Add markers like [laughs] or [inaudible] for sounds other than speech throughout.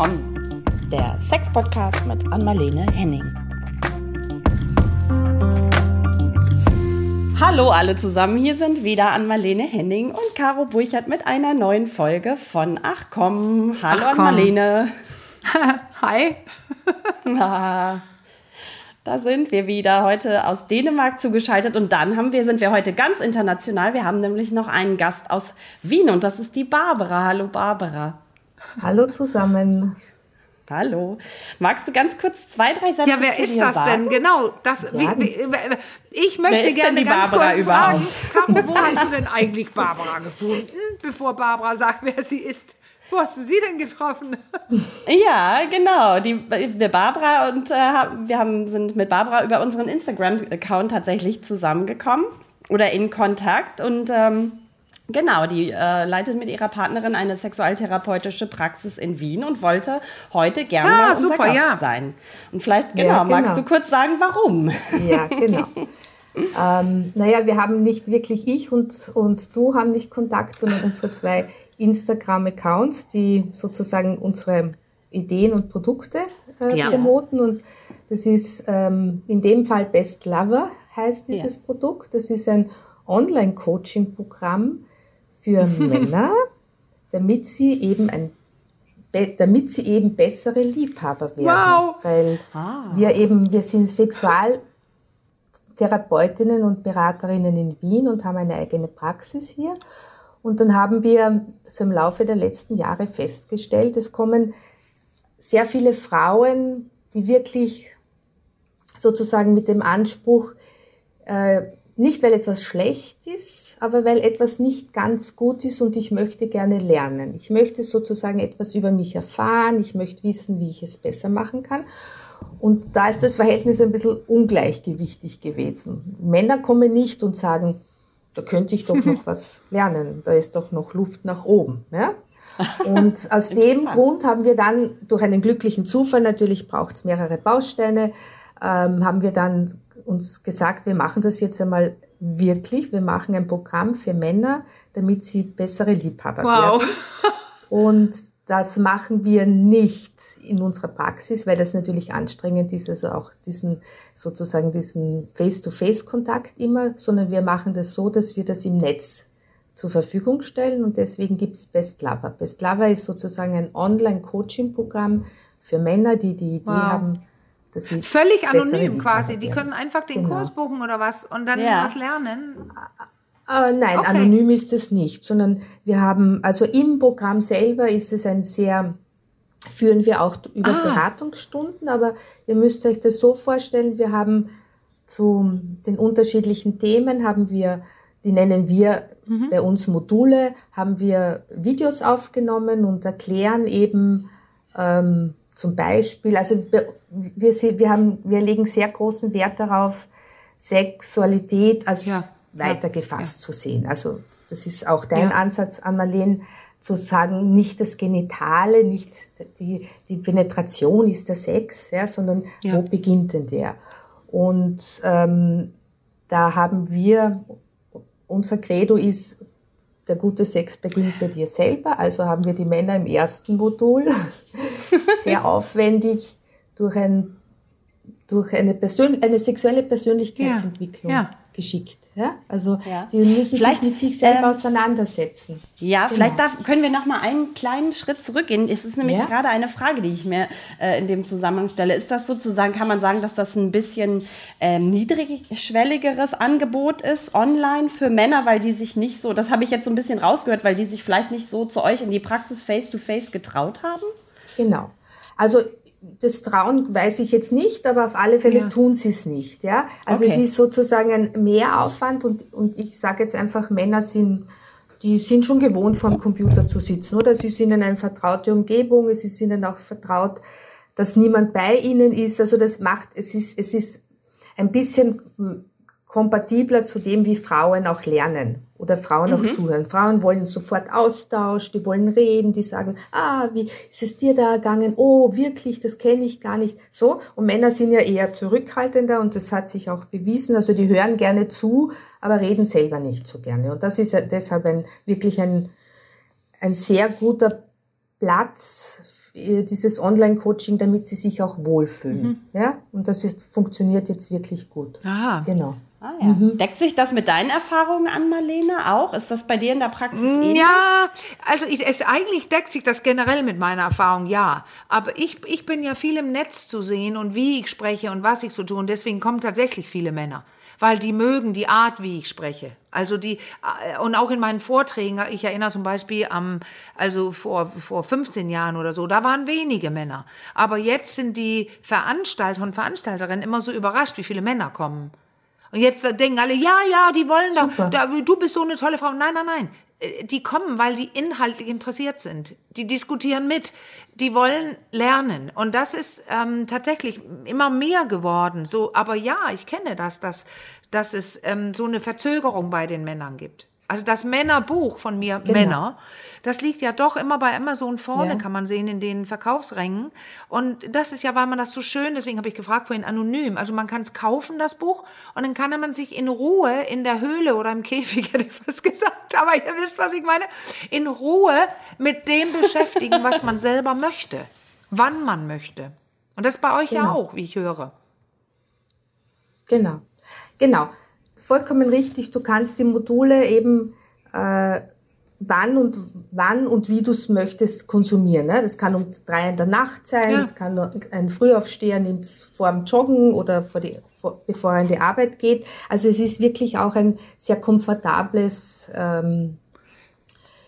Komm, der Sex-Podcast mit Anmalene Henning. Hallo alle zusammen, hier sind wieder Anmalene Henning und Caro Burchert mit einer neuen Folge von Ach komm. Hallo Ach, komm. Anmalene. [laughs] Hi. [laughs] Da sind wir wieder heute aus Dänemark zugeschaltet und dann haben wir, sind wir heute ganz international. Wir haben nämlich noch einen Gast aus Wien und das ist die Barbara. Hallo Barbara. Hallo zusammen. Hallo. Magst du ganz kurz zwei, drei Sätze Ja, wer ist das sagen? denn? Genau. Das, ja. wie, wie, ich möchte gerne ganz Barbara kurz überhaupt? fragen, Caro, wo hast du denn eigentlich Barbara gefunden, bevor Barbara sagt, wer sie ist? Wo hast du sie denn getroffen? Ja, genau. Die, wir Barbara und äh, wir haben, sind mit Barbara über unseren Instagram-Account tatsächlich zusammengekommen oder in Kontakt und ähm, Genau, die äh, leitet mit ihrer Partnerin eine sexualtherapeutische Praxis in Wien und wollte heute gerne ah, mal unser super, Gast ja. sein. Und vielleicht, genau, ja, genau, magst du kurz sagen, warum? Ja, genau. [laughs] ähm, naja, wir haben nicht wirklich, ich und, und du haben nicht Kontakt, sondern unsere zwei Instagram-Accounts, die sozusagen unsere Ideen und Produkte äh, ja. promoten. Und das ist ähm, in dem Fall Best Lover heißt dieses ja. Produkt. Das ist ein Online-Coaching-Programm für [laughs] Männer, damit sie eben ein damit sie eben bessere Liebhaber werden. Wow. Weil ah. wir eben, wir sind Sexualtherapeutinnen und Beraterinnen in Wien und haben eine eigene Praxis hier. Und dann haben wir so im Laufe der letzten Jahre festgestellt, es kommen sehr viele Frauen, die wirklich sozusagen mit dem Anspruch, äh, nicht weil etwas schlecht ist, aber weil etwas nicht ganz gut ist und ich möchte gerne lernen. Ich möchte sozusagen etwas über mich erfahren, ich möchte wissen, wie ich es besser machen kann. Und da ist das Verhältnis ein bisschen ungleichgewichtig gewesen. Männer kommen nicht und sagen, da könnte ich doch noch [laughs] was lernen, da ist doch noch Luft nach oben. Ja? Und [laughs] aus dem Grund haben wir dann durch einen glücklichen Zufall, natürlich braucht es mehrere Bausteine, ähm, haben wir dann uns gesagt, wir machen das jetzt einmal wirklich. Wir machen ein Programm für Männer, damit sie bessere Liebhaber wow. werden. [laughs] Und das machen wir nicht in unserer Praxis, weil das natürlich anstrengend ist, also auch diesen sozusagen diesen Face-to-Face-Kontakt immer, sondern wir machen das so, dass wir das im Netz zur Verfügung stellen und deswegen gibt es Best Lover. Best Lover ist sozusagen ein Online-Coaching-Programm für Männer, die die Idee wow. haben, völlig anonym quasi. Die können einfach den genau. Kurs buchen oder was und dann ja. was lernen. Äh, nein, okay. anonym ist es nicht, sondern wir haben, also im Programm selber ist es ein sehr, führen wir auch über ah. Beratungsstunden, aber ihr müsst euch das so vorstellen, wir haben zu den unterschiedlichen Themen haben wir, die nennen wir mhm. bei uns Module, haben wir Videos aufgenommen und erklären eben ähm, zum Beispiel, also wir, wir, wir, haben, wir legen sehr großen Wert darauf, Sexualität als ja weitergefasst ja. zu sehen. Also das ist auch dein ja. Ansatz, Anmalene, zu sagen, nicht das Genitale, nicht die, die Penetration ist der Sex, ja, sondern wo beginnt denn der? Und ähm, da haben wir, unser Credo ist, der gute Sex beginnt bei dir selber. Also haben wir die Männer im ersten Modul [laughs] sehr aufwendig durch, ein, durch eine, Persön eine sexuelle Persönlichkeitsentwicklung ja. Geschickt. Ja? Also ja. die müssen vielleicht, sich mit sich selber ähm, auseinandersetzen. Ja, genau. vielleicht darf, können wir noch mal einen kleinen Schritt zurückgehen. Es ist nämlich gerade eine Frage, die ich mir äh, in dem Zusammenhang stelle. Ist das sozusagen, kann man sagen, dass das ein bisschen ähm, niedrigschwelligeres Angebot ist online für Männer, weil die sich nicht so, das habe ich jetzt so ein bisschen rausgehört, weil die sich vielleicht nicht so zu euch in die Praxis face-to-face -face getraut haben? Genau. Also das Trauen weiß ich jetzt nicht, aber auf alle Fälle ja. tun sie es nicht. Ja? Also okay. es ist sozusagen ein Mehraufwand und, und ich sage jetzt einfach, Männer sind, die sind schon gewohnt, vor dem Computer zu sitzen, oder? Sie sind in eine vertraute Umgebung, es ist ihnen auch vertraut, dass niemand bei ihnen ist. Also das macht, es ist, es ist ein bisschen kompatibler zu dem, wie Frauen auch lernen oder Frauen mhm. auch zuhören. Frauen wollen sofort Austausch, die wollen reden, die sagen, ah, wie ist es dir da ergangen? Oh, wirklich, das kenne ich gar nicht. So. Und Männer sind ja eher zurückhaltender und das hat sich auch bewiesen. Also die hören gerne zu, aber reden selber nicht so gerne. Und das ist deshalb ein, wirklich ein, ein sehr guter Platz dieses Online-Coaching, damit sie sich auch wohlfühlen. Mhm. Ja? Und das ist, funktioniert jetzt wirklich gut. Aha. Genau. Ah, ja. mhm. Deckt sich das mit deinen Erfahrungen an, Marlene, auch? Ist das bei dir in der Praxis mm, ähnlich? Ja, also ich, es, eigentlich deckt sich das generell mit meiner Erfahrung, ja. Aber ich, ich bin ja viel im Netz zu sehen und wie ich spreche und was ich so tue. Und deswegen kommen tatsächlich viele Männer weil die mögen die Art, wie ich spreche. Also die, äh, und auch in meinen Vorträgen, ich erinnere zum Beispiel am, also vor, vor 15 Jahren oder so, da waren wenige Männer. Aber jetzt sind die Veranstalter und Veranstalterinnen immer so überrascht, wie viele Männer kommen. Und jetzt denken alle, ja, ja, die wollen doch, da, du bist so eine tolle Frau. Nein, nein, nein. Äh, die kommen, weil die inhaltlich interessiert sind. Die diskutieren mit. Die wollen lernen. Und das ist ähm, tatsächlich immer mehr geworden. So, aber ja, ich kenne das, dass, dass es ähm, so eine Verzögerung bei den Männern gibt. Also das Männerbuch von mir, genau. Männer, das liegt ja doch immer bei Amazon vorne, ja. kann man sehen, in den Verkaufsrängen. Und das ist ja, weil man das so schön, deswegen habe ich gefragt vorhin, anonym. Also man kann es kaufen, das Buch, und dann kann man sich in Ruhe in der Höhle oder im Käfig, [laughs] hätte ich fast gesagt, aber ihr wisst, was ich meine, in Ruhe mit dem beschäftigen, was man selber möchte, wann man möchte. Und das bei euch genau. ja auch, wie ich höre. Genau, genau vollkommen richtig. Du kannst die Module eben äh, wann und wann und wie du es möchtest konsumieren. Ne? Das kann um drei in der Nacht sein, ja. das kann ein Frühaufsteher nimmt es vor dem Joggen oder vor die, vor, bevor er in die Arbeit geht. Also es ist wirklich auch ein sehr komfortables ähm,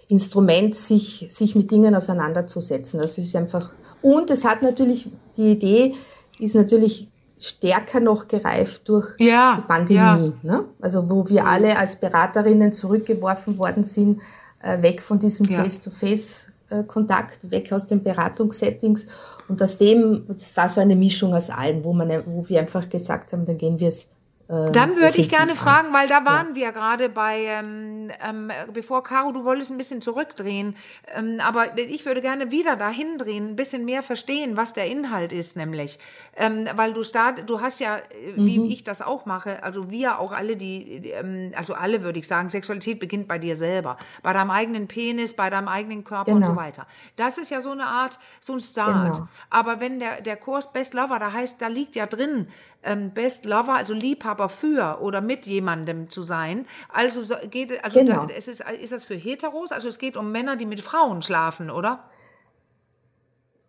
Instrument, sich, sich mit Dingen auseinanderzusetzen. Also es ist einfach, und es hat natürlich, die Idee ist natürlich stärker noch gereift durch ja, die Pandemie. Ja. Ne? Also wo wir alle als Beraterinnen zurückgeworfen worden sind, äh, weg von diesem Face-to-Face-Kontakt, weg aus den Beratungssettings. Und aus dem, das war so eine Mischung aus allem, wo, man, wo wir einfach gesagt haben, dann gehen wir es äh, Dann würde ich gerne fragen, weil da waren ja. wir gerade bei, ähm, ähm, bevor Caro, du wolltest ein bisschen zurückdrehen, ähm, aber ich würde gerne wieder dahin drehen, ein bisschen mehr verstehen, was der Inhalt ist, nämlich, ähm, weil du start, du hast ja, äh, wie mhm. ich das auch mache, also wir auch alle, die, die ähm, also alle würde ich sagen, Sexualität beginnt bei dir selber, bei deinem eigenen Penis, bei deinem eigenen Körper genau. und so genau. weiter. Das ist ja so eine Art, so ein Start. Genau. Aber wenn der, der Kurs Best Lover, da heißt, da liegt ja drin, ähm, Best Lover, also Liebhaber für oder mit jemandem zu sein. Also geht also genau. da, ist, es, ist das für Heteros? Also es geht um Männer, die mit Frauen schlafen, oder?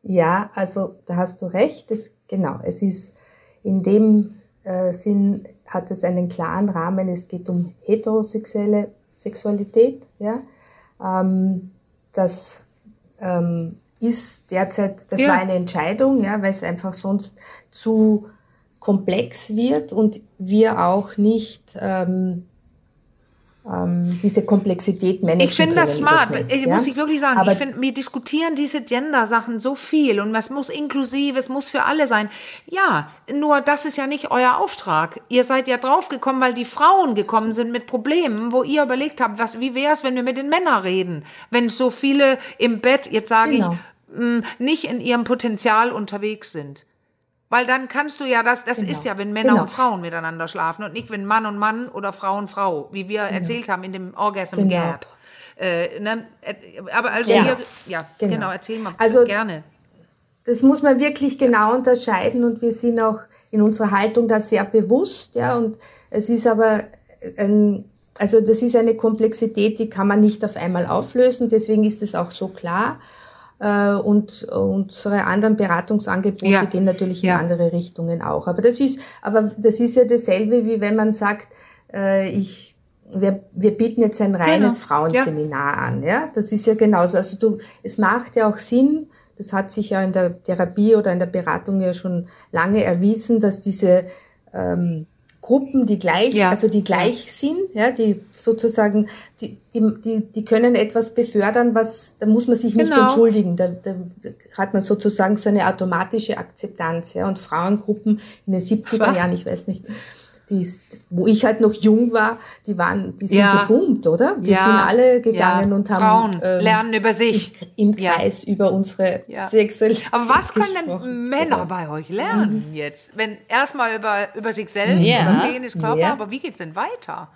Ja, also da hast du recht. Es, genau, es ist in dem äh, Sinn hat es einen klaren Rahmen. Es geht um heterosexuelle Sexualität. Ja, ähm, das ähm, ist derzeit, das ja. war eine Entscheidung, ja, weil es einfach sonst zu komplex wird und wir auch nicht ähm, ähm, diese Komplexität managen Ich finde das smart. Netz, ich, ja? Muss ich wirklich sagen. Aber ich finde, wir diskutieren diese Gender-Sachen so viel und es muss inklusiv, es muss für alle sein. Ja, nur das ist ja nicht euer Auftrag. Ihr seid ja draufgekommen, weil die Frauen gekommen sind mit Problemen, wo ihr überlegt habt, was, wie wäre es, wenn wir mit den Männern reden? Wenn so viele im Bett, jetzt sage genau. ich, mm, mh, nicht in ihrem Potenzial unterwegs sind. Weil dann kannst du ja das, das genau. ist ja, wenn Männer genau. und Frauen miteinander schlafen und nicht, wenn Mann und Mann oder Frau und Frau, wie wir genau. erzählt haben in dem Orgasm genau. Gap. Äh, ne? Äh, aber also ja, hier, ja, genau. genau, erzähl mal also, gerne. Das muss man wirklich genau unterscheiden und wir sind auch in unserer Haltung da sehr bewusst, ja, und es ist aber ein, also das ist eine Komplexität, die kann man nicht auf einmal auflösen, deswegen ist es auch so klar. Äh, und unsere anderen Beratungsangebote ja. gehen natürlich in ja. andere Richtungen auch. Aber das ist, aber das ist ja dasselbe, wie wenn man sagt, äh, ich, wir, wir bieten jetzt ein reines genau. Frauenseminar ja. an. Ja, das ist ja genauso. Also du, es macht ja auch Sinn. Das hat sich ja in der Therapie oder in der Beratung ja schon lange erwiesen, dass diese ähm, Gruppen, die gleich, ja. also die gleich sind, ja, die sozusagen, die, die, die, die können etwas befördern, was, da muss man sich nicht genau. entschuldigen. Da, da hat man sozusagen so eine automatische Akzeptanz, ja. Und Frauengruppen in den 70er Jahren, ich weiß nicht, die, wo ich halt noch jung war, die waren, die sind ja. geboomt, oder? Wir ja. sind alle gegangen ja. und haben Frauen ähm, lernen über sich im, im Kreis über unsere ja. Sexualität. Aber was können denn Männer bei euch lernen mhm. jetzt? Wenn erstmal über über sich selbst, über Penis, Körper, aber wie geht's denn weiter?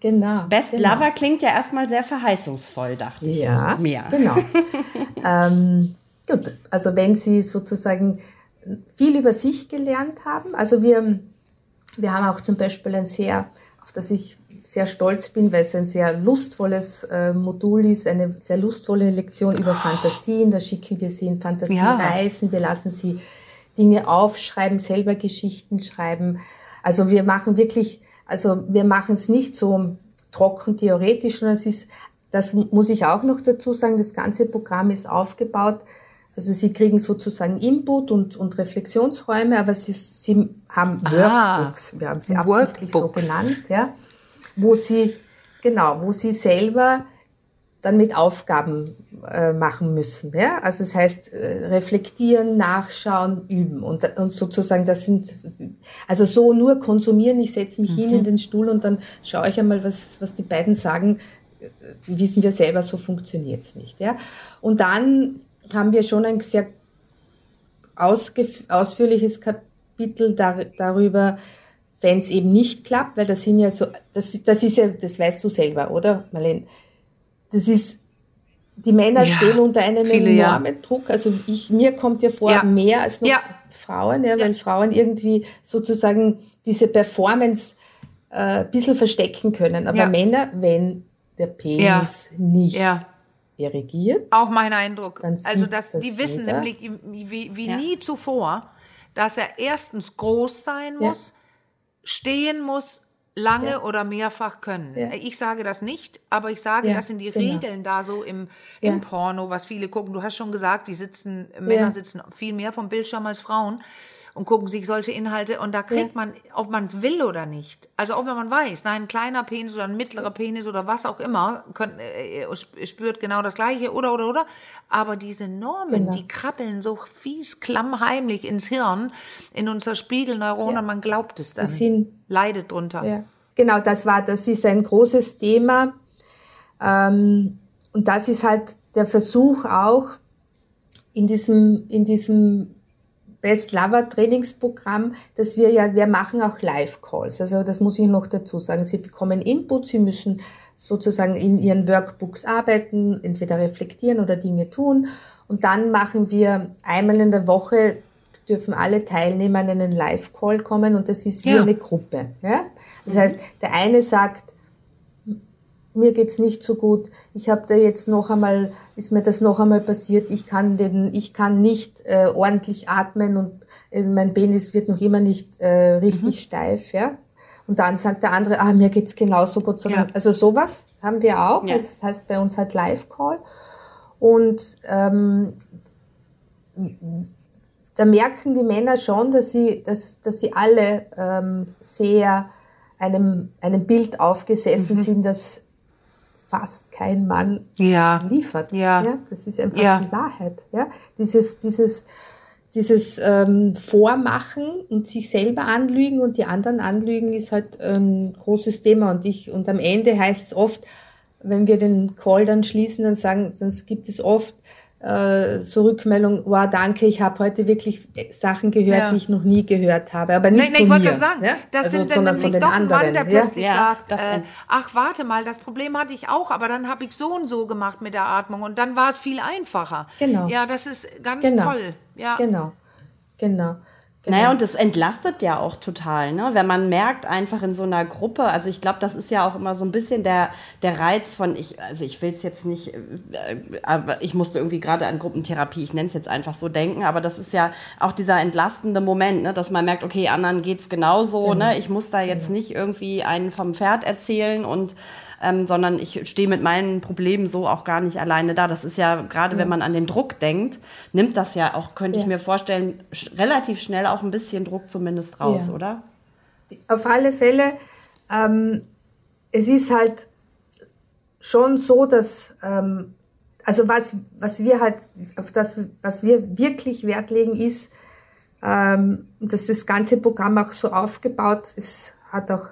Genau. Best genau. Lover klingt ja erstmal sehr verheißungsvoll, dachte ich. Ja, mir. genau. [laughs] ähm, Gut, also wenn Sie sozusagen viel über sich gelernt haben, also wir, wir haben auch zum Beispiel ein sehr, auf das ich sehr stolz bin, weil es ein sehr lustvolles äh, Modul ist, eine sehr lustvolle Lektion über Fantasien. Da schicken wir Sie in Fantasiereisen, ja. wir lassen Sie Dinge aufschreiben, selber Geschichten schreiben. Also wir machen wirklich, also wir machen es nicht so trocken theoretisch, sondern es ist, das muss ich auch noch dazu sagen, das ganze Programm ist aufgebaut. Also Sie kriegen sozusagen Input und, und Reflexionsräume, aber Sie, Sie haben ah, Workbooks, wir haben sie absichtlich Workbooks. so genannt, ja wo sie, genau, wo sie selber dann mit Aufgaben äh, machen müssen. Ja? Also das heißt, äh, reflektieren, nachschauen, üben. Und, und sozusagen, das sind, also so nur konsumieren, ich setze mich mhm. hin in den Stuhl und dann schaue ich einmal, was, was die beiden sagen, äh, wissen wir selber, so funktioniert es nicht. Ja? Und dann haben wir schon ein sehr ausführliches Kapitel dar darüber, wenn es eben nicht klappt, weil das sind ja so, das, das ist ja, das weißt du selber, oder, Marlene? Das ist, die Männer ja, stehen unter einem enormen ja. Druck. Also ich, mir kommt ja vor, ja. mehr als nur Frauen, ja, weil Frauen irgendwie sozusagen diese Performance äh, ein bisschen verstecken können. Aber Männer, wenn der Penis nicht irrigiert. Auch mein Eindruck. also dass das die wissen jeder. nämlich wie, wie nie zuvor, dass er erstens groß sein muss, stehen muss, lange ja. oder mehrfach können. Ja. Ich sage das nicht, aber ich sage, ja, das sind die genau. Regeln da so im, im Porno, was viele gucken. Du hast schon gesagt, die sitzen, Männer sitzen viel mehr vom Bildschirm als Frauen und gucken sich solche Inhalte und da kriegt ja. man, ob man es will oder nicht, also auch wenn man weiß, nein, ein kleiner Penis oder ein mittlerer Penis oder was auch immer, könnt, äh, spürt genau das Gleiche oder, oder, oder, aber diese Normen, genau. die krabbeln so fies, klammheimlich ins Hirn, in unser Spiegelneuron ja. und man glaubt es dann, sind, leidet drunter. Ja. Genau, das war, das ist ein großes Thema ähm, und das ist halt der Versuch auch, in diesem, in diesem Best Lover Trainingsprogramm, dass wir ja, wir machen auch Live-Calls. Also das muss ich noch dazu sagen. Sie bekommen Input, Sie müssen sozusagen in Ihren Workbooks arbeiten, entweder reflektieren oder Dinge tun. Und dann machen wir einmal in der Woche dürfen alle Teilnehmer in einen Live-Call kommen und das ist wie ja. eine Gruppe. Ja? Das heißt, der eine sagt, mir geht's nicht so gut, ich habe da jetzt noch einmal, ist mir das noch einmal passiert, ich kann, den, ich kann nicht äh, ordentlich atmen und äh, mein Penis wird noch immer nicht äh, richtig mhm. steif. Ja? Und dann sagt der andere, ah, mir geht's genauso gut. Ja. Also sowas haben wir auch, ja. das heißt bei uns halt Live-Call. Und ähm, da merken die Männer schon, dass sie, dass, dass sie alle ähm, sehr einem, einem Bild aufgesessen mhm. sind, dass fast kein Mann ja. liefert. Ja. ja. Das ist einfach ja. die Wahrheit. Ja. Dieses, dieses, dieses ähm, Vormachen und sich selber anlügen und die anderen anlügen ist halt ein großes Thema. Und ich, und am Ende heißt es oft, wenn wir den Call dann schließen, dann sagen, dann gibt es oft, äh, so Rückmeldung, wow, danke, ich habe heute wirklich Sachen gehört, ja. die ich noch nie gehört habe. Aber nicht nein, nein, von ich wollte gerade sagen, ja? das also, sind dann nämlich doch anderen. ein Mann, der plötzlich ja. sagt, äh, ach, warte mal, das Problem hatte ich auch, aber dann habe ich so und so gemacht mit der Atmung und dann war es viel einfacher. Genau. Ja, das ist ganz genau. toll. Ja. Genau, genau. Genau. Naja, und das entlastet ja auch total, ne? wenn man merkt einfach in so einer Gruppe, also ich glaube, das ist ja auch immer so ein bisschen der, der Reiz von, ich, also ich will es jetzt nicht, äh, aber ich musste irgendwie gerade an Gruppentherapie, ich nenne es jetzt einfach so denken, aber das ist ja auch dieser entlastende Moment, ne? dass man merkt, okay, anderen geht es genauso, genau. ne? ich muss da jetzt genau. nicht irgendwie einen vom Pferd erzählen und ähm, sondern ich stehe mit meinen Problemen so auch gar nicht alleine da. Das ist ja, gerade ja. wenn man an den Druck denkt, nimmt das ja auch, könnte ja. ich mir vorstellen, sch relativ schnell auch ein bisschen Druck zumindest raus, ja. oder? Auf alle Fälle, ähm, es ist halt schon so, dass, ähm, also was, was wir halt, auf das, was wir wirklich Wert legen, ist, ähm, dass das ganze Programm auch so aufgebaut ist, hat auch,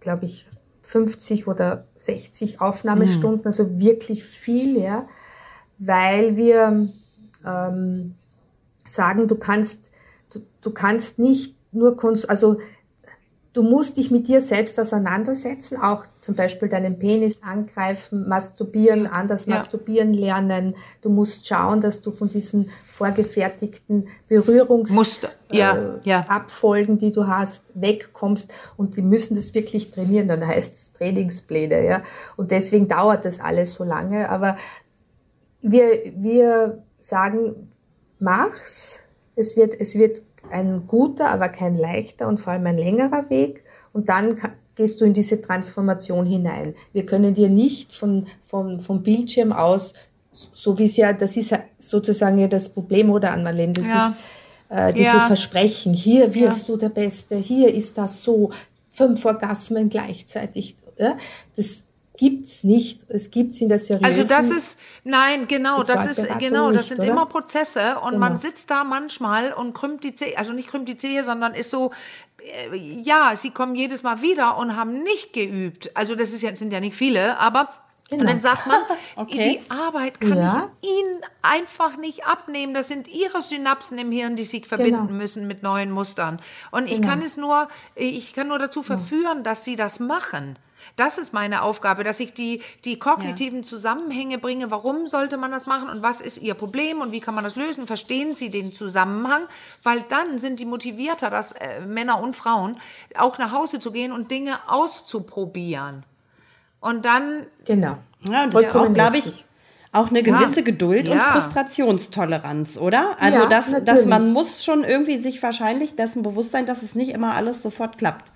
glaube ich, 50 oder 60 Aufnahmestunden, mhm. also wirklich viel, ja, weil wir ähm, sagen, du kannst, du, du kannst nicht nur, also du musst dich mit dir selbst auseinandersetzen, auch zum Beispiel deinen Penis angreifen, masturbieren, anders ja. masturbieren lernen. Du musst schauen, dass du von diesen vorgefertigten Berührungsabfolgen, ja, ja. die du hast, wegkommst. Und die müssen das wirklich trainieren. Dann heißt es Trainingspläne. Ja? Und deswegen dauert das alles so lange. Aber wir, wir sagen, mach's. Es wird, es wird ein guter, aber kein leichter und vor allem ein längerer Weg. Und dann gehst du in diese Transformation hinein. Wir können dir nicht von, von, vom Bildschirm aus, so wie es ja, das ist sozusagen ja das Problem, oder an Marlene, das ja. ist äh, diese ja. Versprechen, hier wirst ja. du der Beste, hier ist das so, fünf Orgasmen gleichzeitig. Das, gibt's nicht. Es gibt's in der seriösen Also das ist nein, genau, das ist genau, nicht, das sind oder? immer Prozesse und genau. man sitzt da manchmal und krümmt die Zehe, also nicht krümmt die Zehe, sondern ist so äh, ja, sie kommen jedes Mal wieder und haben nicht geübt. Also das ist ja, sind ja nicht viele, aber Genau. Und dann sagt man, [laughs] okay. die Arbeit kann ja. ich Ihnen einfach nicht abnehmen. Das sind Ihre Synapsen im Hirn, die sich verbinden genau. müssen mit neuen Mustern. Und ich genau. kann es nur, ich kann nur dazu verführen, dass Sie das machen. Das ist meine Aufgabe, dass ich die, die kognitiven ja. Zusammenhänge bringe. Warum sollte man das machen und was ist Ihr Problem und wie kann man das lösen? Verstehen Sie den Zusammenhang? Weil dann sind die motivierter, dass äh, Männer und Frauen auch nach Hause zu gehen und Dinge auszuprobieren. Und dann. Genau. Ja, und das ist auch, glaube ich, auch eine gewisse ja. Geduld ja. und Frustrationstoleranz, oder? Also, ja, dass, dass man muss schon irgendwie sich wahrscheinlich dessen bewusst sein, dass es nicht immer alles sofort klappt.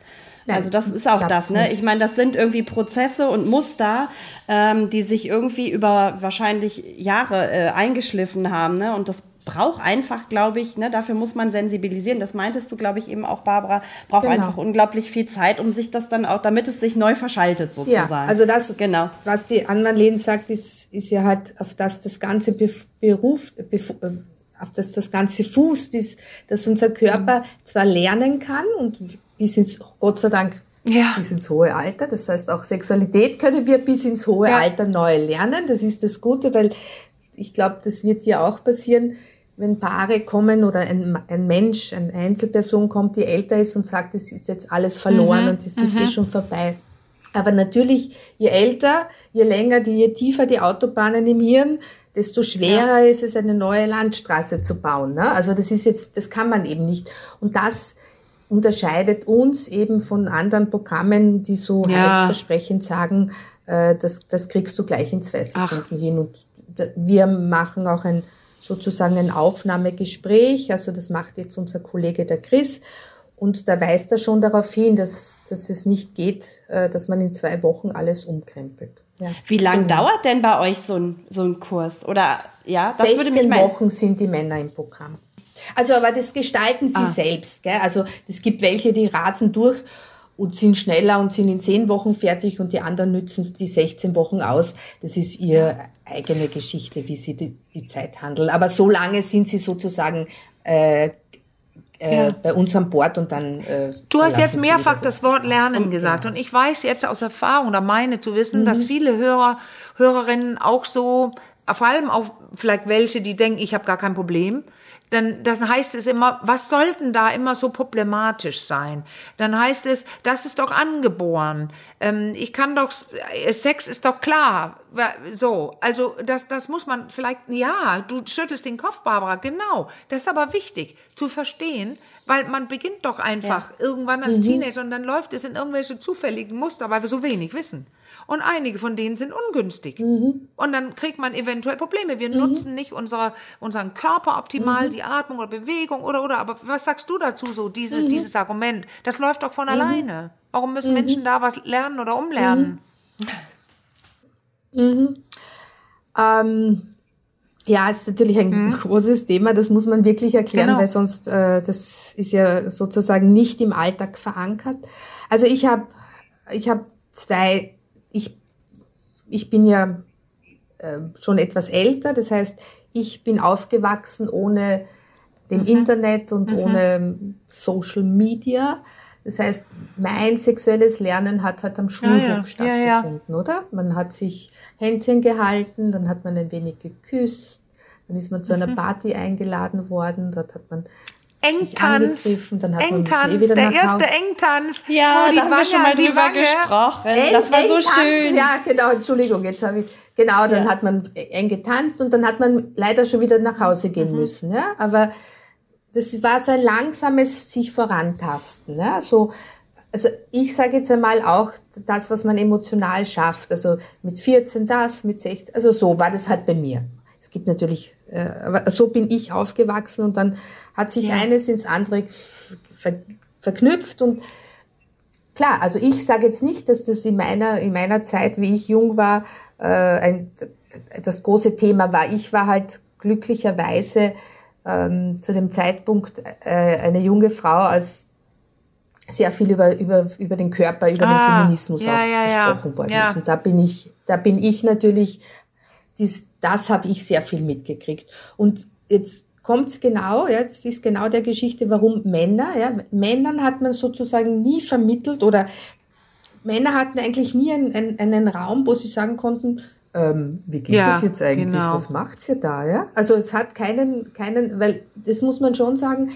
Nein, also das ist auch das, ne? Ich meine, das sind irgendwie Prozesse und Muster, ähm, die sich irgendwie über wahrscheinlich Jahre äh, eingeschliffen haben, ne? Und das braucht einfach, glaube ich, ne, dafür muss man sensibilisieren. Das meintest du, glaube ich, eben auch, Barbara, braucht genau. einfach unglaublich viel Zeit, um sich das dann auch, damit es sich neu verschaltet sozusagen. Ja, also das, genau. was die Ann-Marlene sagt, ist, ist ja halt, auf das das ganze Beruf, Bef auf das das ganze fußt, ist, dass unser Körper zwar lernen kann und bis ins, Gott sei Dank, ja. bis ins hohe Alter. Das heißt, auch Sexualität können wir bis ins hohe ja. Alter neu lernen. Das ist das Gute, weil ich glaube, das wird ja auch passieren, wenn Paare kommen oder ein, ein Mensch, eine Einzelperson kommt, die älter ist und sagt, es ist jetzt alles verloren mhm. und es ist mhm. eh schon vorbei. Aber natürlich, je älter, je länger, die, je tiefer die Autobahnen im Hirn, desto schwerer ja. ist es, eine neue Landstraße zu bauen. Ne? Also das ist jetzt, das kann man eben nicht. Und das unterscheidet uns eben von anderen Programmen, die so ja. heilsversprechend sagen, äh, das, das kriegst du gleich in zwei Sekunden Ach. hin. Und wir machen auch ein sozusagen ein Aufnahmegespräch. Also das macht jetzt unser Kollege der Chris. Und da weist er schon darauf hin, dass, dass es nicht geht, äh, dass man in zwei Wochen alles umkrempelt. Ja. Wie lange genau. dauert denn bei euch so ein, so ein Kurs? Oder ja, das 16 würde mich Wochen sind die Männer im Programm. Also, aber das gestalten sie ah. selbst. Gell? Also, es gibt welche, die rasen durch und sind schneller und sind in zehn Wochen fertig und die anderen nützen die 16 Wochen aus. Das ist ihre eigene Geschichte, wie sie die, die Zeit handeln. Aber so lange sind sie sozusagen äh, äh, ja. bei uns an Bord und dann. Äh, du hast jetzt mehrfach das, das Wort Lernen und, gesagt genau. und ich weiß jetzt aus Erfahrung oder meine zu wissen, mhm. dass viele Hörer, Hörerinnen auch so, vor allem auch vielleicht welche, die denken, ich habe gar kein Problem, dann, dann heißt es immer, was sollten da immer so problematisch sein? Dann heißt es, das ist doch angeboren. Ähm, ich kann doch, Sex ist doch klar. So, also das, das muss man vielleicht, ja, du schüttelst den Kopf, Barbara, genau. Das ist aber wichtig zu verstehen, weil man beginnt doch einfach ja. irgendwann als mhm. Teenager und dann läuft es in irgendwelche zufälligen Muster, weil wir so wenig wissen. Und einige von denen sind ungünstig. Mhm. Und dann kriegt man eventuell Probleme. Wir mhm. nutzen nicht unsere, unseren Körper optimal, mhm. die Atmung oder Bewegung oder, oder. Aber was sagst du dazu so, dieses, mhm. dieses Argument? Das läuft doch von mhm. alleine. Warum müssen mhm. Menschen da was lernen oder umlernen? Ähm, ja, ist natürlich ein großes Thema, das muss man wirklich erklären, genau. weil sonst, äh, das ist ja sozusagen nicht im Alltag verankert. Also ich habe ich hab zwei ich bin ja äh, schon etwas älter, das heißt, ich bin aufgewachsen ohne dem mhm. Internet und mhm. ohne Social Media. Das heißt, mein sexuelles Lernen hat halt am Schulhof ja, ja. stattgefunden, ja, oder? Man hat sich Händchen gehalten, dann hat man ein wenig geküsst, dann ist man zu einer mhm. Party eingeladen worden, dort hat man Engtanz. Dann hat Engtanz, man eh der erste Engtanz. Ja, da haben wir schon mal drüber Wange. gesprochen. Eng, das war so schön. Ja, genau, Entschuldigung, jetzt habe ich, genau, dann ja. hat man eng getanzt und dann hat man leider schon wieder nach Hause gehen mhm. müssen, ja, aber das war so ein langsames sich vorantasten, ja, so, also ich sage jetzt einmal auch das, was man emotional schafft, also mit 14 das, mit 16, also so war das halt bei mir. Es gibt natürlich, so bin ich aufgewachsen und dann hat sich ja. eines ins andere ver verknüpft und klar, also ich sage jetzt nicht, dass das in meiner, in meiner Zeit, wie ich jung war, äh, ein, das große Thema war. Ich war halt glücklicherweise ähm, zu dem Zeitpunkt äh, eine junge Frau, als sehr viel über, über, über den Körper, über ah, den Feminismus ja, auch ja, gesprochen ja. worden ist. Und da bin ich, da bin ich natürlich, dies, das habe ich sehr viel mitgekriegt. Und jetzt kommt es genau, jetzt ist genau der Geschichte, warum Männer, ja, Männern hat man sozusagen nie vermittelt oder Männer hatten eigentlich nie einen, einen, einen Raum, wo sie sagen konnten, ähm, wie geht ja, das jetzt eigentlich? Genau. Was macht's ihr da? Ja? Also es hat keinen, keinen, weil das muss man schon sagen,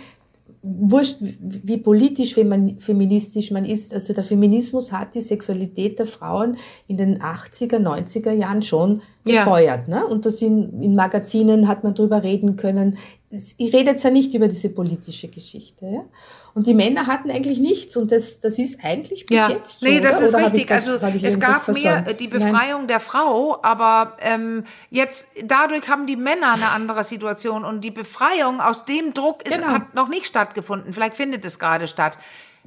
wurscht, wie politisch, feministisch man ist. Also der Feminismus hat die Sexualität der Frauen in den 80er, 90er Jahren schon gefeuert. Ja. Ne? Und das in, in Magazinen hat man drüber reden können. Ich rede jetzt ja nicht über diese politische Geschichte. Ja? Und die Männer hatten eigentlich nichts und das, das ist eigentlich bis ja. jetzt so. Nee, das oder? ist oder richtig. Das, also es gab mehr die Befreiung Nein. der Frau, aber ähm, jetzt dadurch haben die Männer eine andere Situation und die Befreiung aus dem Druck ist, genau. hat noch nicht stattgefunden. Vielleicht findet es gerade statt.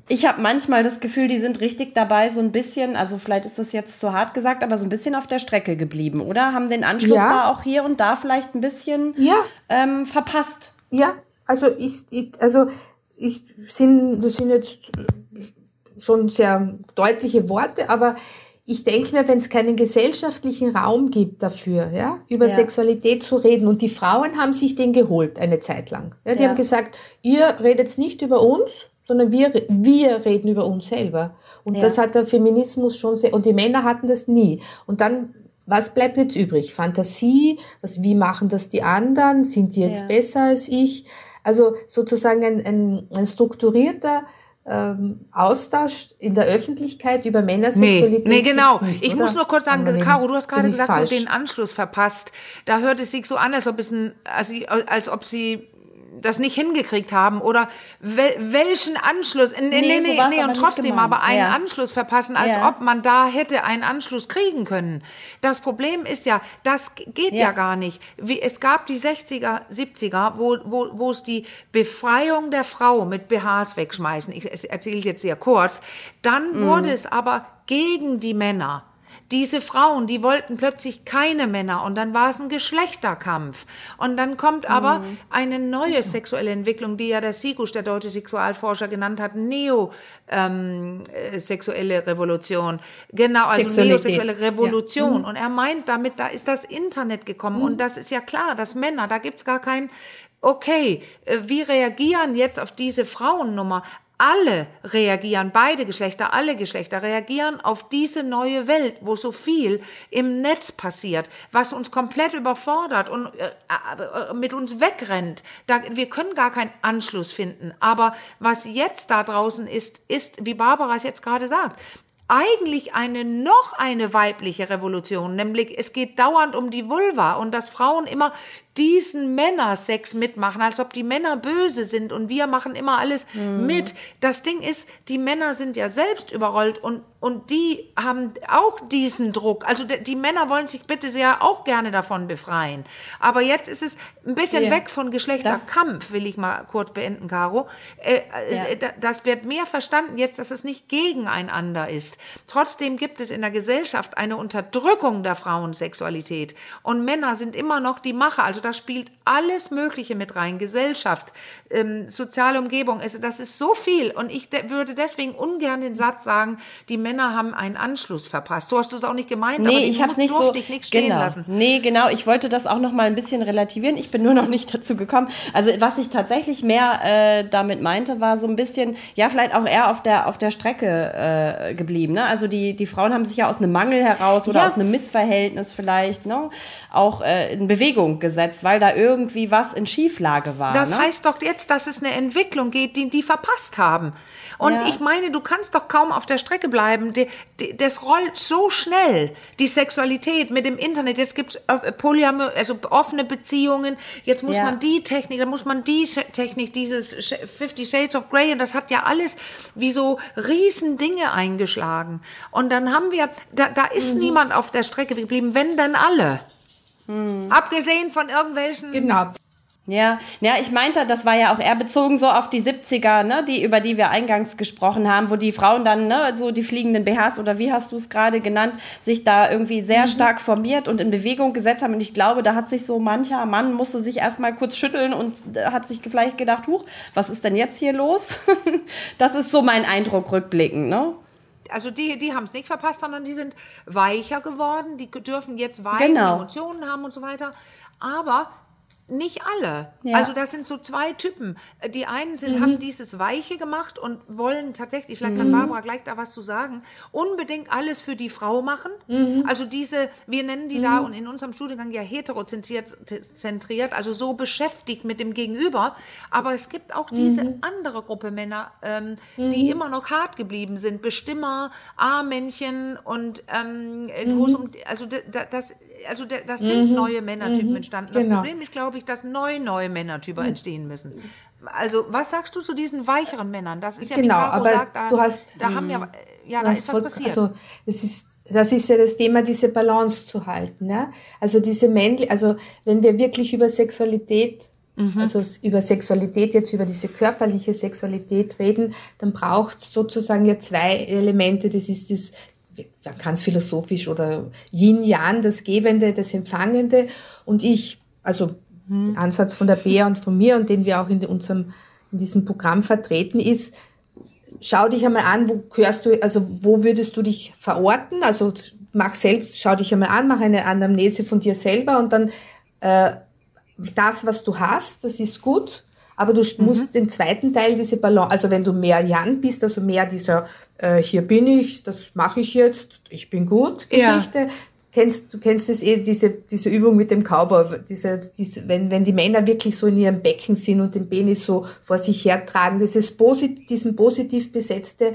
Ich habe manchmal das Gefühl, die sind richtig dabei, so ein bisschen, also vielleicht ist das jetzt zu hart gesagt, aber so ein bisschen auf der Strecke geblieben, oder? Haben den Anschluss ja. da auch hier und da vielleicht ein bisschen ja. ähm, verpasst. Ja, also ich, ich also ich sind, das sind jetzt schon sehr deutliche Worte, aber ich denke mir, wenn es keinen gesellschaftlichen Raum gibt dafür, ja, über ja. Sexualität zu reden, und die Frauen haben sich den geholt eine Zeit lang. Ja, die ja. haben gesagt, ihr redet nicht über uns, sondern wir, wir reden über uns selber. Und ja. das hat der Feminismus schon sehr, und die Männer hatten das nie. Und dann, was bleibt jetzt übrig? Fantasie, was, wie machen das die anderen? Sind die jetzt besser als ich? Also sozusagen ein, ein, ein strukturierter ähm, Austausch in der Öffentlichkeit über Männersexualität. Nee, nee genau. Nicht, ich oder? muss nur kurz sagen, Caro, du hast gerade gesagt, so den Anschluss verpasst. Da hört es sich so an, als ob, es ein, als, als ob sie das nicht hingekriegt haben oder wel, welchen Anschluss, nee, nee, nee, so nee und trotzdem aber einen ja. Anschluss verpassen, als ja. ob man da hätte einen Anschluss kriegen können. Das Problem ist ja, das geht ja, ja gar nicht. Wie, es gab die 60er, 70er, wo, wo, wo es die Befreiung der Frau mit BHs wegschmeißen, ich erzähle jetzt sehr kurz, dann mhm. wurde es aber gegen die Männer diese Frauen, die wollten plötzlich keine Männer und dann war es ein Geschlechterkampf. Und dann kommt aber mhm. eine neue sexuelle Entwicklung, die ja der Sigusch, der deutsche Sexualforscher, genannt hat, neosexuelle ähm, Revolution. Genau, also neosexuelle Revolution. Ja. Mhm. Und er meint damit, da ist das Internet gekommen. Mhm. Und das ist ja klar, dass Männer, da gibt's gar kein okay, äh, wie reagieren jetzt auf diese Frauennummer? Alle reagieren, beide Geschlechter, alle Geschlechter reagieren auf diese neue Welt, wo so viel im Netz passiert, was uns komplett überfordert und äh, äh, mit uns wegrennt. Da, wir können gar keinen Anschluss finden. Aber was jetzt da draußen ist, ist, wie Barbara es jetzt gerade sagt, eigentlich eine noch eine weibliche Revolution, nämlich es geht dauernd um die Vulva und dass Frauen immer diesen Männersex mitmachen, als ob die Männer böse sind und wir machen immer alles mhm. mit. Das Ding ist, die Männer sind ja selbst überrollt und, und die haben auch diesen Druck. Also die, die Männer wollen sich bitte sehr auch gerne davon befreien. Aber jetzt ist es ein bisschen ja. weg von Geschlechterkampf, will ich mal kurz beenden, Caro. Äh, äh ja. Das wird mehr verstanden jetzt, dass es nicht gegeneinander ist. Trotzdem gibt es in der Gesellschaft eine Unterdrückung der Frauensexualität und Männer sind immer noch die Macher. Also da spielt alles Mögliche mit rein. Gesellschaft, ähm, soziale Umgebung. Also das ist so viel. Und ich de würde deswegen ungern den Satz sagen, die Männer haben einen Anschluss verpasst. So hast du es auch nicht gemeint, nee, aber ich habe nicht so ich nicht stehen genau. lassen. Nee, genau. Ich wollte das auch noch mal ein bisschen relativieren. Ich bin nur noch nicht [laughs] dazu gekommen. Also was ich tatsächlich mehr äh, damit meinte, war so ein bisschen, ja, vielleicht auch eher auf der, auf der Strecke äh, geblieben. Ne? Also die, die Frauen haben sich ja aus einem Mangel heraus oder ja. aus einem Missverhältnis vielleicht ne? auch äh, in Bewegung gesetzt gesetzt, weil da irgendwie was in Schieflage war. Das ne? heißt doch jetzt, dass es eine Entwicklung geht, die die verpasst haben. Und ja. ich meine, du kannst doch kaum auf der Strecke bleiben. Das rollt so schnell. Die Sexualität mit dem Internet. Jetzt gibt's äh, Polyamor, also offene Beziehungen. Jetzt muss ja. man die Technik, dann muss man die Technik, dieses Fifty Shades of Grey. Und das hat ja alles wie so riesen Dinge eingeschlagen. Und dann haben wir, da, da ist mhm. niemand auf der Strecke geblieben, wenn dann alle. Mhm. Abgesehen von irgendwelchen. Genau. Ja, ja, ich meinte, das war ja auch eher bezogen so auf die 70er, ne, die, über die wir eingangs gesprochen haben, wo die Frauen dann, ne, so die fliegenden BHs oder wie hast du es gerade genannt, sich da irgendwie sehr mhm. stark formiert und in Bewegung gesetzt haben. Und ich glaube, da hat sich so mancher Mann musste sich erstmal kurz schütteln und hat sich vielleicht gedacht, huch, was ist denn jetzt hier los? [laughs] das ist so mein Eindruck rückblickend, ne? Also die, die haben es nicht verpasst, sondern die sind weicher geworden, die dürfen jetzt weine, genau. Emotionen haben und so weiter. Aber nicht alle. Ja. Also das sind so zwei Typen. Die einen sind, mhm. haben dieses Weiche gemacht und wollen tatsächlich, vielleicht kann mhm. Barbara gleich da was zu sagen, unbedingt alles für die Frau machen. Mhm. Also diese, wir nennen die da mhm. und in unserem Studiengang ja heterozentriert, also so beschäftigt mit dem Gegenüber. Aber es gibt auch diese mhm. andere Gruppe Männer, ähm, die immer noch hart geblieben sind. Bestimmer, A-Männchen und ähm, also das also das sind mhm. neue Männertypen mhm. entstanden. Das genau. Problem ist, glaube ich, dass neue neue Männertypen mhm. entstehen müssen. Also was sagst du zu diesen weicheren Männern? Das ist ja genau, aber sagt, da, du hast, da haben ja, ja da ist was passiert. Also das ist das ist ja das Thema, diese Balance zu halten. Ja? Also diese männliche, also wenn wir wirklich über Sexualität mhm. also über Sexualität, jetzt über diese körperliche Sexualität reden, dann braucht es sozusagen ja zwei Elemente. Das ist das ganz philosophisch oder Yin-Yang, das Gebende, das Empfangende. Und ich, also mhm. Ansatz von der Bea und von mir und den wir auch in unserem, in diesem Programm vertreten ist, schau dich einmal an, wo gehörst du, also wo würdest du dich verorten? Also mach selbst, schau dich einmal an, mach eine Anamnese von dir selber und dann äh, das, was du hast, das ist gut aber du mhm. musst den zweiten Teil, diese Balance, also wenn du mehr Jan bist, also mehr dieser, äh, hier bin ich, das mache ich jetzt, ich bin gut Geschichte, ja. Kennst, du kennst das eh, diese, diese Übung mit dem Cowboy, diese, diese, wenn, wenn die Männer wirklich so in ihrem Becken sind und den Penis so vor sich hertragen, dieses posit, diesen positiv besetzte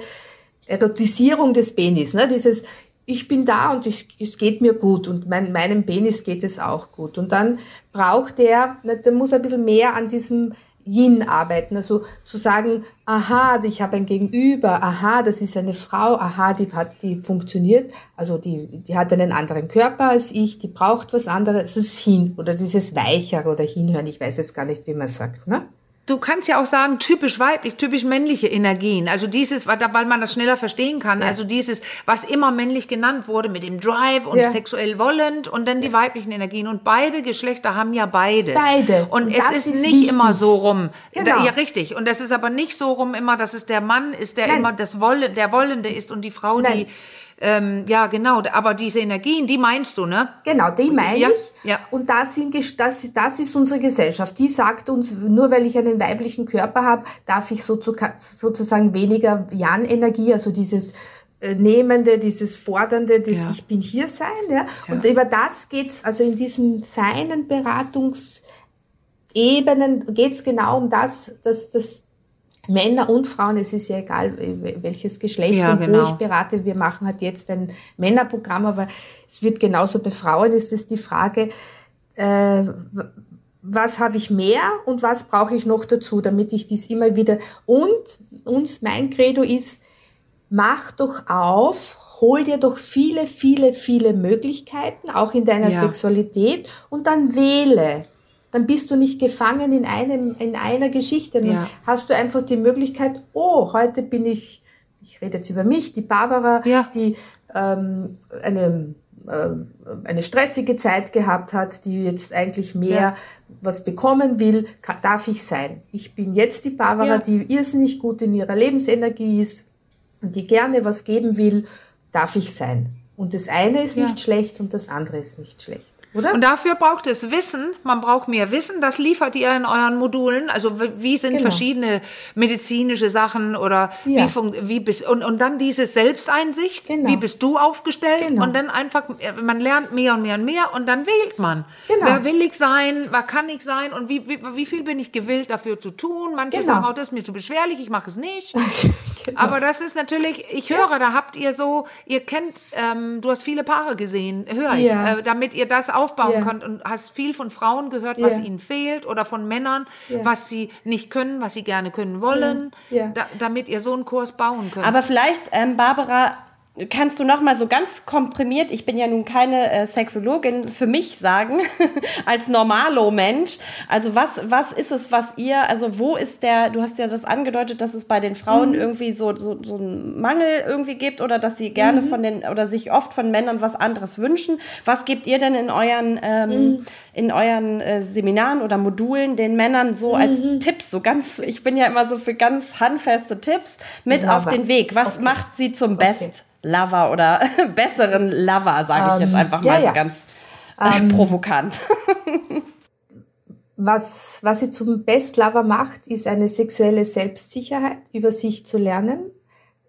Erotisierung des Penis, ne? dieses, ich bin da und ich, es geht mir gut und mein, meinem Penis geht es auch gut. Und dann braucht der, der muss ein bisschen mehr an diesem Yin arbeiten. Also zu sagen, aha, ich habe ein Gegenüber, aha, das ist eine Frau, aha, die hat, die funktioniert, also die, die hat einen anderen Körper als ich, die braucht was anderes, das ist hin, oder dieses Weichere oder Hinhören, ich weiß jetzt gar nicht, wie man sagt, ne? Du kannst ja auch sagen, typisch weiblich, typisch männliche Energien. Also dieses, weil man das schneller verstehen kann. Ja. Also dieses, was immer männlich genannt wurde mit dem Drive und ja. sexuell wollend und dann die weiblichen Energien. Und beide Geschlechter haben ja beides. Beide. Und, und es ist, ist nicht wichtig. immer so rum. Genau. Ja, richtig. Und es ist aber nicht so rum immer, dass es der Mann ist, der Nein. immer das Wolle, der Wollende ist und die Frau, Nein. die ähm, ja, genau, aber diese Energien, die meinst du, ne? Genau, die meine ja, ich. Ja. Und das, sind, das, das ist unsere Gesellschaft. Die sagt uns, nur weil ich einen weiblichen Körper habe, darf ich sozusagen weniger Jan-Energie, also dieses äh, Nehmende, dieses Fordernde, das ja. Ich bin hier sein. Ja? ja. Und über das geht's also in diesen feinen Beratungsebenen geht's genau um das, dass, dass Männer und Frauen, es ist ja egal, welches Geschlecht ja, und genau. wo ich berate. Wir machen halt jetzt ein Männerprogramm, aber es wird genauso bei Frauen. Es ist die Frage, äh, was habe ich mehr und was brauche ich noch dazu, damit ich dies immer wieder. Und uns, mein Credo ist, mach doch auf, hol dir doch viele, viele, viele Möglichkeiten, auch in deiner ja. Sexualität, und dann wähle dann bist du nicht gefangen in, einem, in einer Geschichte. Dann ja. hast du einfach die Möglichkeit, oh, heute bin ich, ich rede jetzt über mich, die Barbara, ja. die ähm, eine, äh, eine stressige Zeit gehabt hat, die jetzt eigentlich mehr ja. was bekommen will, kann, darf ich sein. Ich bin jetzt die Barbara, die irrsinnig gut in ihrer Lebensenergie ist und die gerne was geben will, darf ich sein. Und das eine ist nicht schlecht und das andere ist nicht schlecht. Oder? Und dafür braucht es Wissen. Man braucht mehr Wissen. Das liefert ihr in euren Modulen. Also wie sind genau. verschiedene medizinische Sachen oder ja. wie, wie bist und, und dann diese Selbsteinsicht. Genau. Wie bist du aufgestellt? Genau. Und dann einfach, man lernt mehr und mehr und mehr und dann wählt man. Genau. Wer will ich sein? Wer kann ich sein? Und wie, wie, wie viel bin ich gewillt dafür zu tun? Manche genau. sagen, oh, das ist mir zu beschwerlich, ich mache es nicht. [laughs] [laughs] Aber das ist natürlich, ich höre, da habt ihr so, ihr kennt, ähm, du hast viele Paare gesehen, höre ich, ja. äh, damit ihr das aufbauen yeah. könnt und hast viel von Frauen gehört, was yeah. ihnen fehlt oder von Männern, was sie nicht können, was sie gerne können wollen, da, damit ihr so einen Kurs bauen könnt. Aber vielleicht, ähm, Barbara, kannst du noch mal so ganz komprimiert, ich bin ja nun keine äh, Sexologin, für mich sagen, [laughs] als normalo Mensch, also was, was ist es, was ihr, also wo ist der, du hast ja das angedeutet, dass es bei den Frauen mhm. irgendwie so, so, so einen Mangel irgendwie gibt oder dass sie gerne mhm. von den, oder sich oft von Männern was anderes wünschen. Was gebt ihr denn in euren, ähm, mhm. in euren äh, Seminaren oder Modulen den Männern so als mhm. Tipps, so ganz, ich bin ja immer so für ganz handfeste Tipps mit ja, auf den Weg. Was okay. macht sie zum okay. Best? Lover oder [laughs] besseren Lover, sage ich jetzt ähm, einfach mal ja, so ganz ähm, [laughs] provokant. [laughs] was, was sie zum Best Lover macht, ist eine sexuelle Selbstsicherheit, über sich zu lernen.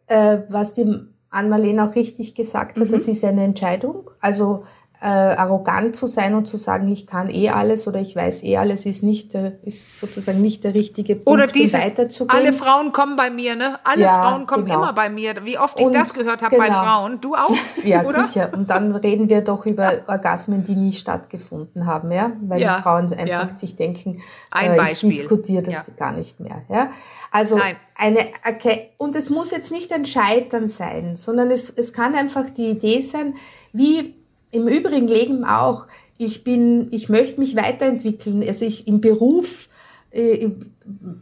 Äh, was die Ann-Marlene auch richtig gesagt hat, mhm. das ist eine Entscheidung. Also äh, arrogant zu sein und zu sagen, ich kann eh alles oder ich weiß eh alles, ist nicht der, ist sozusagen nicht der richtige Punkt, oder dieses, um weiterzugehen. Alle Frauen kommen bei mir, ne? Alle ja, Frauen kommen genau. immer bei mir. Wie oft und ich das gehört habe genau. bei Frauen. Du auch? [laughs] Ja, oder? sicher. Und dann reden wir doch über Orgasmen, die nie stattgefunden haben, ja? Weil ja. die Frauen einfach ja. sich denken, Ein äh, ich diskutiere das gar nicht mehr. Ja? Also Nein. eine okay, und es muss jetzt nicht ein Scheitern sein, sondern es, es kann einfach die Idee sein, wie im Übrigen Leben auch. Ich bin, ich möchte mich weiterentwickeln. Also ich im Beruf, äh,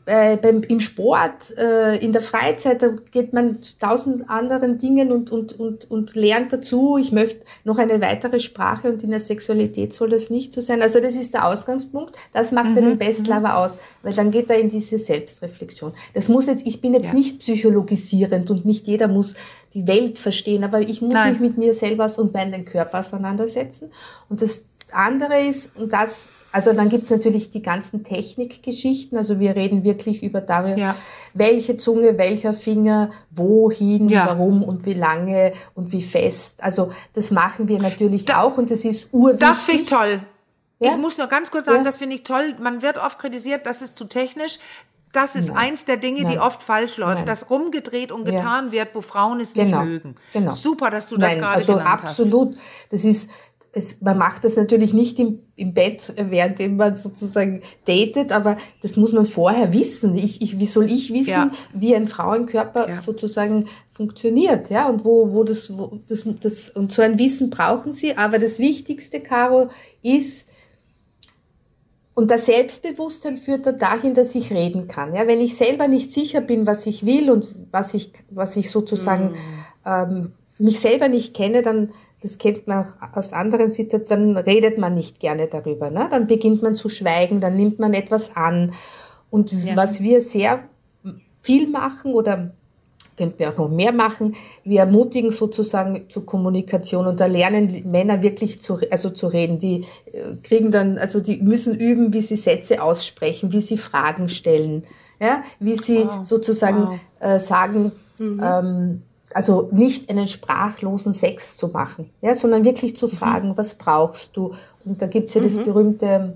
äh, beim, im Sport, äh, in der Freizeit, da geht man tausend anderen Dingen und, und, und, und lernt dazu. Ich möchte noch eine weitere Sprache und in der Sexualität soll das nicht so sein. Also das ist der Ausgangspunkt. Das macht mhm. einen Bestlover mhm. aus, weil dann geht er in diese Selbstreflexion. Das muss jetzt, ich bin jetzt ja. nicht psychologisierend und nicht jeder muss die Welt verstehen, aber ich muss Nein. mich mit mir selber und meinen Körper auseinandersetzen. Und das andere ist, und das also dann gibt's natürlich die ganzen Technikgeschichten. Also wir reden wirklich über darüber, ja. welche Zunge, welcher Finger, wohin, ja. warum und wie lange und wie fest. Also das machen wir natürlich da, auch und das ist urwichtig. Das finde ich toll. Ja? Ich muss nur ganz kurz sagen, das finde ich toll. Man wird oft kritisiert, das ist zu technisch. Das ist Nein. eins der Dinge, Nein. die oft falsch läuft, Nein. dass rumgedreht und getan wird, wo Frauen es genau. nicht mögen. Genau. Super, dass du das gerade also genannt absolut. hast. Absolut. Das ist es, man macht das natürlich nicht im, im Bett, während man sozusagen datet, aber das muss man vorher wissen. Ich, ich, wie soll ich wissen, ja. wie ein Frauenkörper ja. sozusagen funktioniert, ja, und wo, wo das, wo das, das, und so ein Wissen brauchen sie. Aber das Wichtigste, Caro, ist, und das Selbstbewusstsein führt dann dahin, dass ich reden kann. Ja, wenn ich selber nicht sicher bin, was ich will und was ich, was ich sozusagen mm. ähm, mich selber nicht kenne, dann das kennt man auch aus anderen Situationen, dann redet man nicht gerne darüber. Ne? Dann beginnt man zu schweigen, dann nimmt man etwas an. Und ja. was wir sehr viel machen oder könnten wir auch noch mehr machen, wir ermutigen sozusagen zur Kommunikation und da lernen Männer wirklich zu, also zu reden. Die äh, kriegen dann, also die müssen üben, wie sie Sätze aussprechen, wie sie Fragen stellen, ja? wie sie wow. sozusagen wow. Äh, sagen, mhm. ähm, also nicht einen sprachlosen Sex zu machen, ja, sondern wirklich zu mhm. fragen, mhm. was brauchst du? Und da gibt es ja das mhm. berühmte,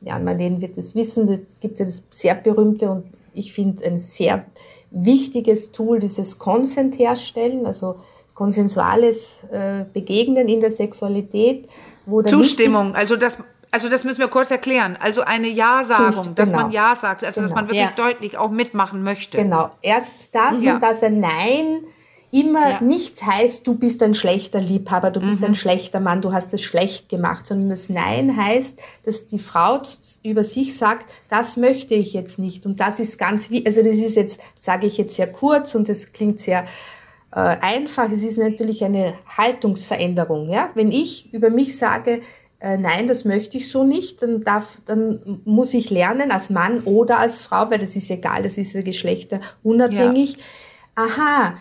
ja, Marlene wird es wissen, da gibt es ja das sehr berühmte und ich finde ein sehr wichtiges Tool, dieses Consent herstellen, also konsensuales äh, Begegnen in der Sexualität. Wo Zustimmung, also das, also das müssen wir kurz erklären. Also eine Ja-Sagung, dass genau. man Ja sagt, also genau. dass man wirklich ja. deutlich auch mitmachen möchte. Genau. Erst das ja. und dass ein Nein immer ja. nichts heißt, du bist ein schlechter Liebhaber, du bist mhm. ein schlechter Mann, du hast es schlecht gemacht, sondern das Nein heißt, dass die Frau über sich sagt, das möchte ich jetzt nicht. Und das ist ganz wie, also das ist jetzt, sage ich jetzt sehr kurz und das klingt sehr äh, einfach. Es ist natürlich eine Haltungsveränderung. Ja? Wenn ich über mich sage, äh, nein, das möchte ich so nicht, dann darf, dann muss ich lernen als Mann oder als Frau, weil das ist egal, das ist ja geschlechterunabhängig. Ja. Aha,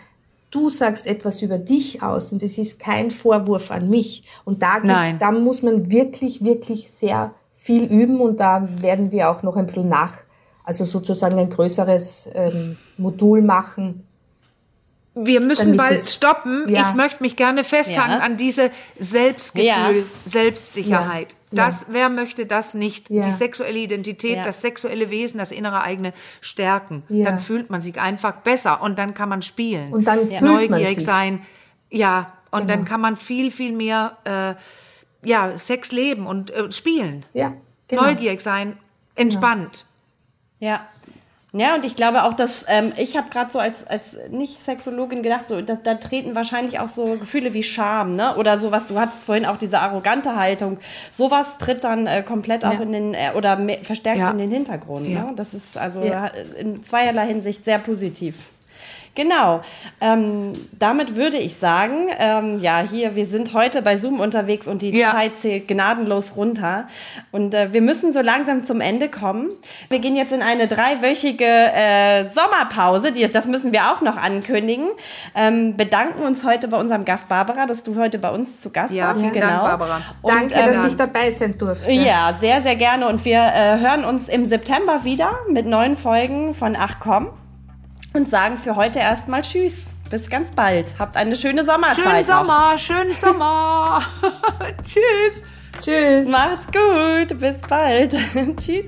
du sagst etwas über dich aus und es ist kein Vorwurf an mich. Und da, geht's, da muss man wirklich, wirklich sehr viel üben und da werden wir auch noch ein bisschen nach, also sozusagen ein größeres ähm, Modul machen. Wir müssen bald stoppen. Ja. Ich möchte mich gerne festhalten ja. an diese Selbstgefühl, ja. Selbstsicherheit. Das, wer möchte das nicht? Die sexuelle Identität, das sexuelle Wesen, das innere eigene stärken. Dann fühlt man sich einfach besser und dann kann man spielen. Und dann neugierig sein. Ja, und genau. dann kann man viel, viel mehr äh, ja, Sex leben und äh, spielen. Ja, genau. Neugierig sein, entspannt. Ja. Ja, und ich glaube auch, dass ähm, ich habe gerade so als, als Nicht-Sexologin gedacht, so, da, da treten wahrscheinlich auch so Gefühle wie Scham, ne? Oder sowas, du hattest vorhin auch diese arrogante Haltung. Sowas tritt dann äh, komplett ja. auch in den, äh, oder mehr, verstärkt ja. in den Hintergrund. Ja. Ne? Das ist also in zweierlei Hinsicht sehr positiv. Genau. Ähm, damit würde ich sagen, ähm, ja, hier, wir sind heute bei Zoom unterwegs und die ja. Zeit zählt gnadenlos runter. Und äh, wir müssen so langsam zum Ende kommen. Wir gehen jetzt in eine dreiwöchige äh, Sommerpause. Die, das müssen wir auch noch ankündigen. Ähm, bedanken uns heute bei unserem Gast Barbara, dass du heute bei uns zu Gast ja, warst. Vielen genau. Dank, Barbara. Und, Danke, dass ähm, ich dabei sein durfte. Ja, sehr, sehr gerne. Und wir äh, hören uns im September wieder mit neuen Folgen von Ach komm und sagen für heute erstmal Tschüss. Bis ganz bald. Habt eine schöne Sommerzeit. Schönen Sommer, schönen Sommer. [laughs] Tschüss. Tschüss. Macht's gut. Bis bald. [laughs] Tschüss.